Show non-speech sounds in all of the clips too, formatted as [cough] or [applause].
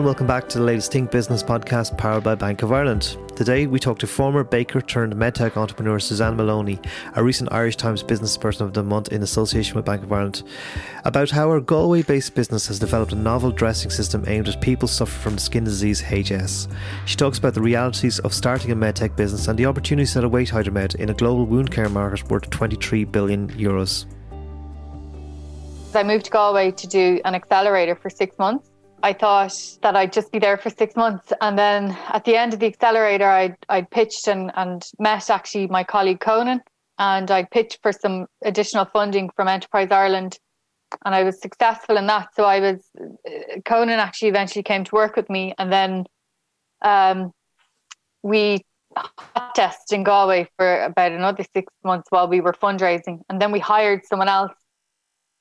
And welcome back to the latest Think Business podcast powered by Bank of Ireland. Today we talk to former baker turned medtech entrepreneur Suzanne Moloney, a recent Irish Times Business Person of the Month in association with Bank of Ireland, about how her Galway based business has developed a novel dressing system aimed at people suffering from skin disease HS. She talks about the realities of starting a medtech business and the opportunities that await HidraMed in a global wound care market worth 23 billion euros. I moved to Galway to do an accelerator for six months I thought that I'd just be there for six months. And then at the end of the accelerator, I'd, I'd pitched and, and met actually my colleague Conan, and I'd pitched for some additional funding from Enterprise Ireland. And I was successful in that. So I was, Conan actually eventually came to work with me. And then um, we hot tested in Galway for about another six months while we were fundraising. And then we hired someone else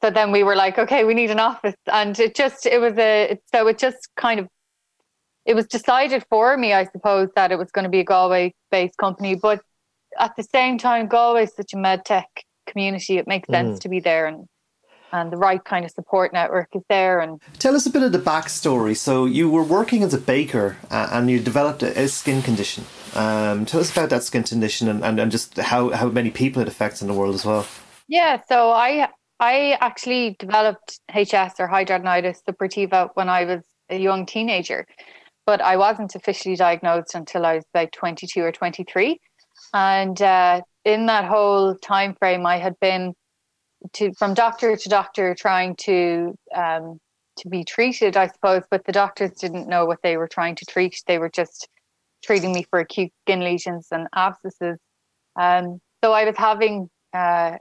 so then we were like okay we need an office. And it just it was a so it just kind of it was decided for me i suppose that it was going to be a galway based company. But at the same time galway is such a med tech community. It makes sense mm. to be there and and the right kind of support network is there and tell us a bit of the backstory. So you were working as a baker uh, and you developed a, a skin condition. Um, tell us about that skin condition and, and, and just how, how many people it affects in the world as well. Yeah so i I actually developed HS or hidradenitis suppurativa when I was a young teenager, but I wasn't officially diagnosed until I was about 22 or 23. And uh, in that whole time frame, I had been to from doctor to doctor trying to um, to be treated, I suppose, but the doctors didn't know what they were trying to treat. They were just treating me for acute skin lesions and abscesses. Um, so I was having uh,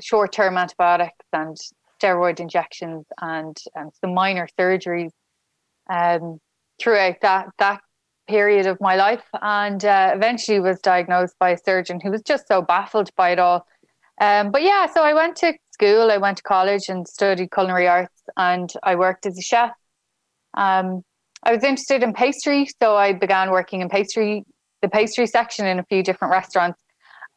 short term antibiotics and steroid injections and, some minor surgeries um, throughout that that period of my life. And uh, eventually was diagnosed by a surgeon who was just so baffled by it all. Um, but yeah so i went to school i went to college and studied culinary arts and i worked as a chef. Um, i was interested in pastry so i began working in pastry the pastry section in a few different restaurants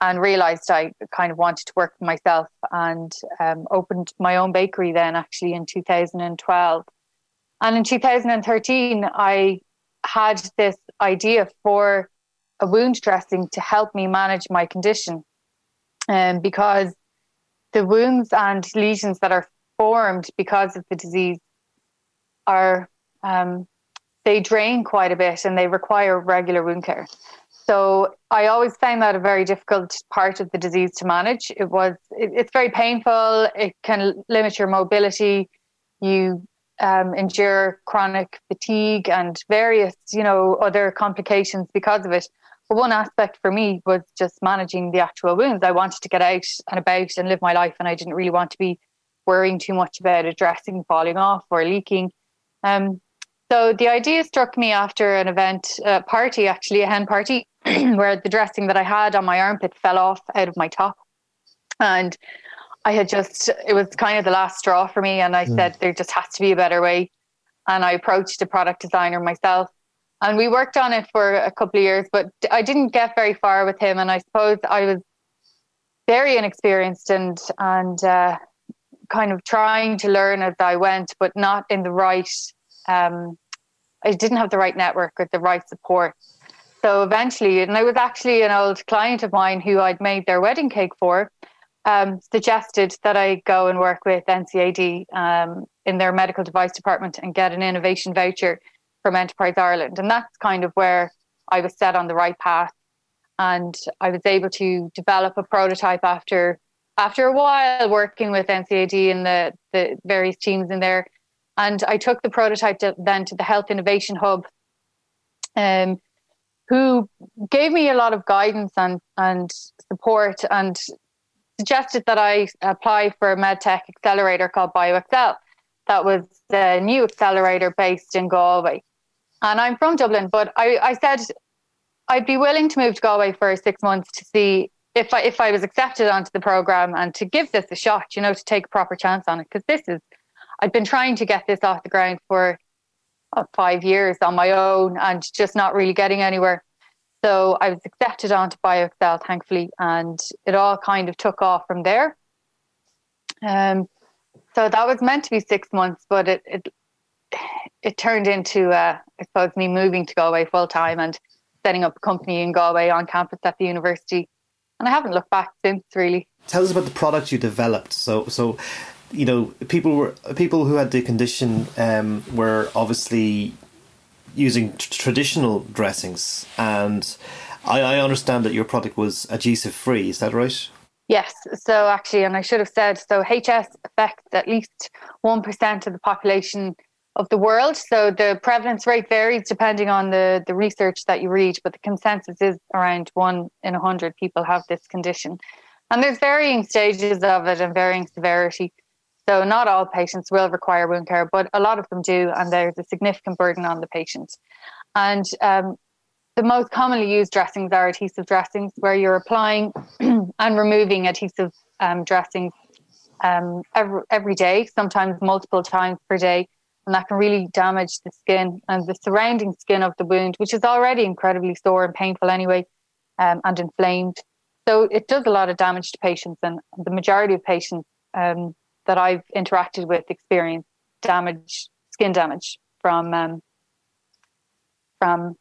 and realized I kind of wanted to work for myself and um, opened my own bakery then actually in 2012. And in 2013, I had this idea for a wound dressing to help me manage my condition. Um, because the wounds and lesions that are formed because of the disease are um, they drain quite a bit and they require regular wound care. So I always found that a very difficult part of the disease to manage. It was it, it's very painful. It can limit your mobility. You um, endure chronic fatigue and various you know other complications because of it. But one aspect for me was just managing the actual wounds. I wanted to get out and about and live my life, and I didn't really want to be worrying too much about a dressing falling off or leaking. Um, so the idea struck me after an event, a party, actually a hen party, [clears throat] where the dressing that I had on my armpit fell off out of my top. And I had just, it was kind of the last straw for me. And I mm. said, there just has to be a better way. And I approached a product designer myself. And we worked on it for a couple of years, but I didn't get very far with him. And I suppose I was very inexperienced and, and, uh, kind of trying to learn as I went, but not in the right, um, I didn't have the right network or the right support. So eventually, and it was actually an old client of mine who I'd made their wedding cake for, um, suggested that I go and work with NCAD um, in their medical device department and get an innovation voucher from Enterprise Ireland. And that's kind of where I was set on the right path. And I was able to develop a prototype after after a while working with NCAD and the, the various teams in there. And I took the prototype to, then to the Health Innovation Hub. Um, who gave me a lot of guidance and, and support and suggested that I apply for a medtech accelerator called BioExcel. That was the new accelerator based in Galway. And I'm from Dublin, but I, I said I'd be willing to move to Galway for six months to see if I if I was accepted onto the program and to give this a shot, you know, to take a proper chance on it. Because this is I've been trying to get this off the ground for five years on my own and just not really getting anywhere. So I was accepted onto BioExcel, thankfully, and it all kind of took off from there. Um, so that was meant to be six months, but it, it it turned into, uh, I suppose, me moving to Galway full time and setting up a company in Galway on campus at the university. And I haven't looked back since, really. Tell us about the product you developed. So, so you know, people were people who had the condition um, were obviously using t- traditional dressings, and I, I understand that your product was adhesive free. Is that right? Yes. So actually, and I should have said, so HS affects at least one percent of the population of the world. So the prevalence rate varies depending on the, the research that you read, but the consensus is around one in a hundred people have this condition. And there's varying stages of it and varying severity. So not all patients will require wound care, but a lot of them do, and there's a significant burden on the patient. And um, the most commonly used dressings are adhesive dressings, where you're applying [clears throat] and removing adhesive um, dressings um, every, every day, sometimes multiple times per day. And that can really damage the skin and the surrounding skin of the wound, which is already incredibly sore and painful anyway, um, and inflamed. So it does a lot of damage to patients, and the majority of patients um, that I've interacted with experience damage, skin damage from um, from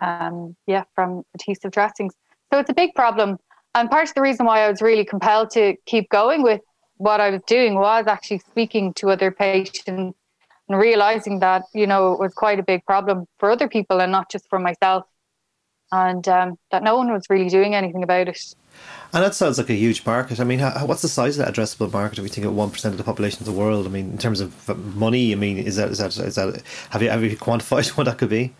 um, yeah from adhesive dressings. So it's a big problem, and part of the reason why I was really compelled to keep going with what I was doing was actually speaking to other patients and realizing that you know it was quite a big problem for other people and not just for myself, and um, that no one was really doing anything about it. And that sounds like a huge market. I mean, how, what's the size of that addressable market if we think of one percent of the population of the world? I mean, in terms of money, I mean, is that is that is that have you have you quantified [laughs] what that could be?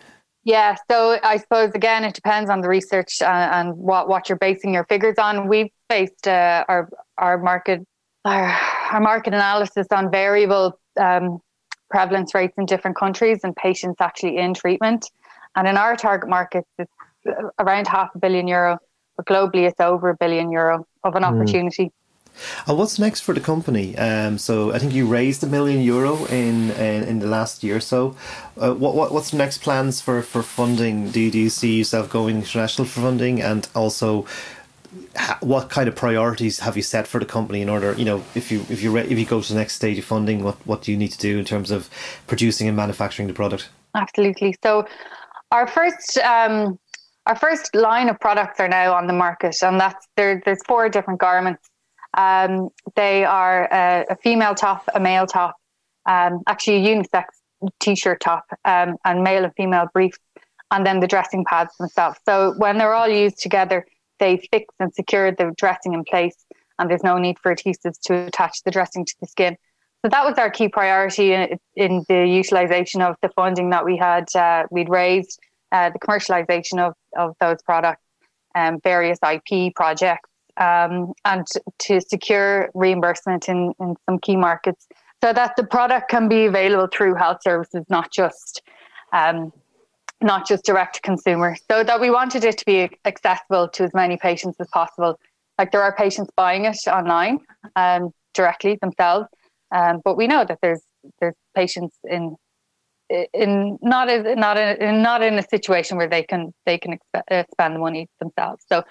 Yeah, so I suppose again it depends on the research uh, and what what you're basing your figures on. We've based uh, our our market our, our market analysis on variable um, prevalence rates in different countries and patients actually in treatment. And in our target markets, it's around half a billion euro but globally it's over a billion euro of an hmm. opportunity. Mm. And what's next for the company? Um, so I think you raised a million euro in in, in the last year. Or so, uh, what, what what's the next plans for, for funding? Do you, do you see yourself going international for funding? And also, what kind of priorities have you set for the company in order? You know, if you if you re- if you go to the next stage of funding, what what do you need to do in terms of producing and manufacturing the product? Absolutely. So, our first um, our first line of products are now on the market, and that's there. There's four different garments. Um, they are a, a, female top, a male top, um, actually a unisex t-shirt top, um, and male and female briefs, and then the dressing pads themselves. So when they're all used together, they fix and secure the dressing in place, and there's no need for adhesives to attach the dressing to the skin. So that was our key priority in, in the utilization of the funding that we had uh, we'd raised uh, the commercialization of, of those products, um, various IP projects, um, and to secure reimbursement in, in some key markets so that the product can be available through health services, not just um, not just direct to consumer. So that we wanted it to be accessible to as many patients as possible. Like there are patients buying it online um, directly themselves, um, but we know that there's there's patients in in not as not in not in a situation where they can they can uh, spend the money themselves. So,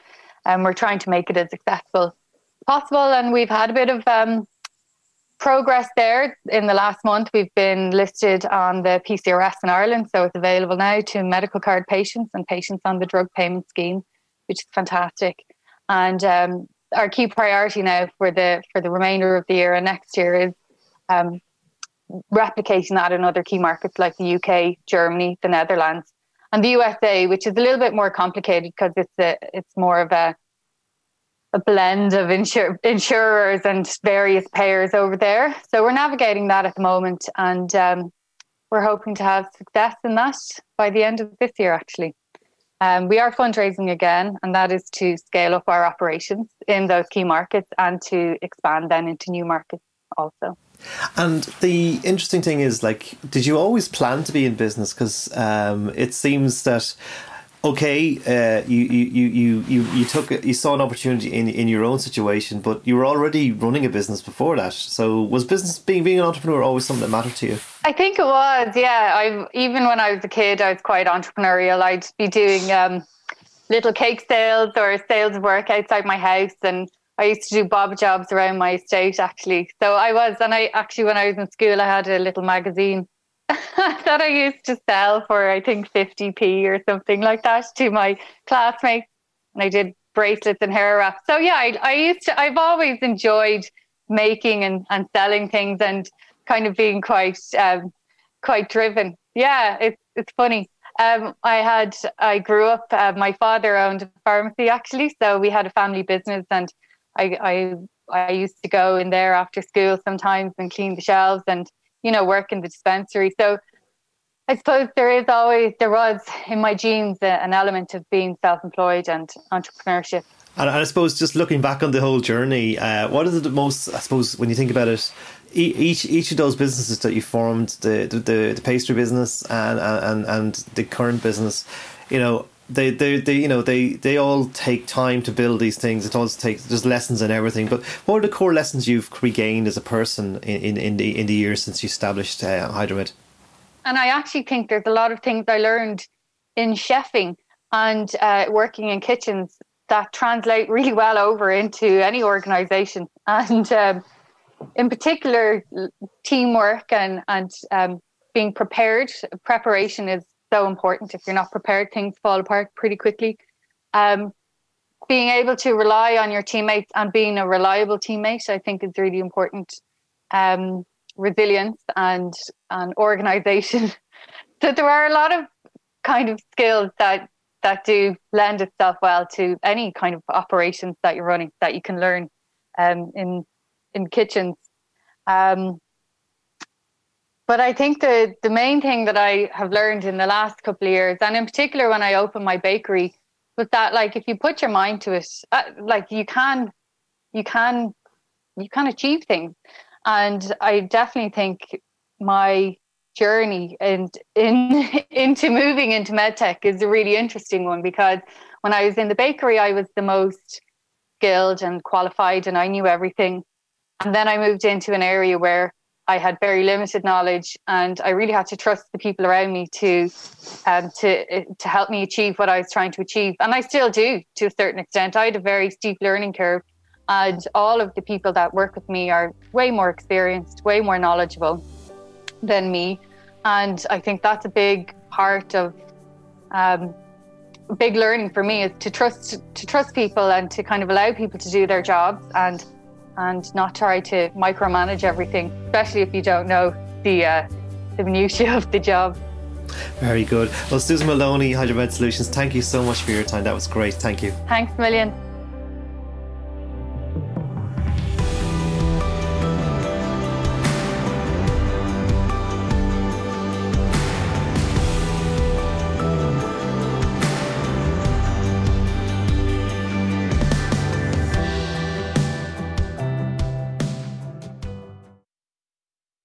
um, we're trying to make it as accessible as possible, and we've had a bit of um, progress there in the last month. We've been listed on the PCRS in Ireland, so it's available now to medical card patients and patients on the drug payment scheme, which is fantastic. And um, our key priority now for the for the remainder of the year and next year is um, replicating that in other key markets like the UK, Germany, the Netherlands, and the USA, which is a little bit more complicated because it's a, it's more of a a blend of insur- insurers and various payers over there. So we're navigating that at the moment, and um, we're hoping to have success in that by the end of this year. Actually, um, we are fundraising again, and that is to scale up our operations in those key markets and to expand then into new markets also. And the interesting thing is, like, did you always plan to be in business? Because um, it seems that okay, uh, you, you, you, you, you took you saw an opportunity in, in your own situation, but you were already running a business before that. So was business being being an entrepreneur always something that mattered to you? I think it was. Yeah, I even when I was a kid, I was quite entrepreneurial. I'd be doing um, little cake sales or sales work outside my house and I used to do bob jobs around my estate actually. So I was, and I actually, when I was in school, I had a little magazine [laughs] that I used to sell for I think 50p or something like that to my classmates. And I did bracelets and hair wraps. So yeah, I, I used to I've always enjoyed making and, and selling things and kind of being quite um, quite driven. Yeah, it's it's funny. Um, I had I grew up. Uh, my father owned a pharmacy actually, so we had a family business, and I I I used to go in there after school sometimes and clean the shelves and you know work in the dispensary. So I suppose there is always there was in my genes an element of being self-employed and entrepreneurship. And I suppose just looking back on the whole journey, uh, what is the most? I suppose when you think about it, each each of those businesses that you formed, the the, the pastry business and, and and the current business, you know, they, they, they, you know, they, they all take time to build these things. It always takes there's lessons and everything. But what are the core lessons you've regained as a person in, in, in the in the years since you established uh, HidraMed? And I actually think there's a lot of things I learned in chefing and uh, working in kitchens that translate really well over into any organization. [laughs] And um, in particular, teamwork and, and um, being prepared. Preparation is so important. If you're not prepared, things fall apart pretty quickly. Um, being able to rely on your teammates and being a reliable teammate, I think, is really important. Um, resilience and and organization. [laughs] so there are a lot of kind of skills that that do lend itself well to any kind of operations that you're running that you can learn um, in in kitchens. Um, but I think the the main thing that I have learned in the last couple of years, and in particular when I opened my bakery, was that like if you put your mind to it, uh, like you can, you can, you can achieve things. And I definitely think my journey and in [laughs] into moving into medtech is a really interesting one because when I was in the bakery, I was the most skilled and qualified, and I knew everything. And then I moved into an area where I had very limited knowledge, and I really had to trust the people around me to um, to to help me achieve what I was trying to achieve, and I still do to a certain extent. I had a very steep learning curve, and all of the people that work with me are way more experienced, way more knowledgeable than me. And I think that's a big part of um, big learning for me is to trust to trust people and to kind of allow people to do their jobs and and not try to micromanage everything, especially if you don't know the uh, the minutiae [laughs] of the job. Very good. Well, Susan Moloney, HidraMed Solutions, thank you so much for your time. That was great. Thank you. Thanks million.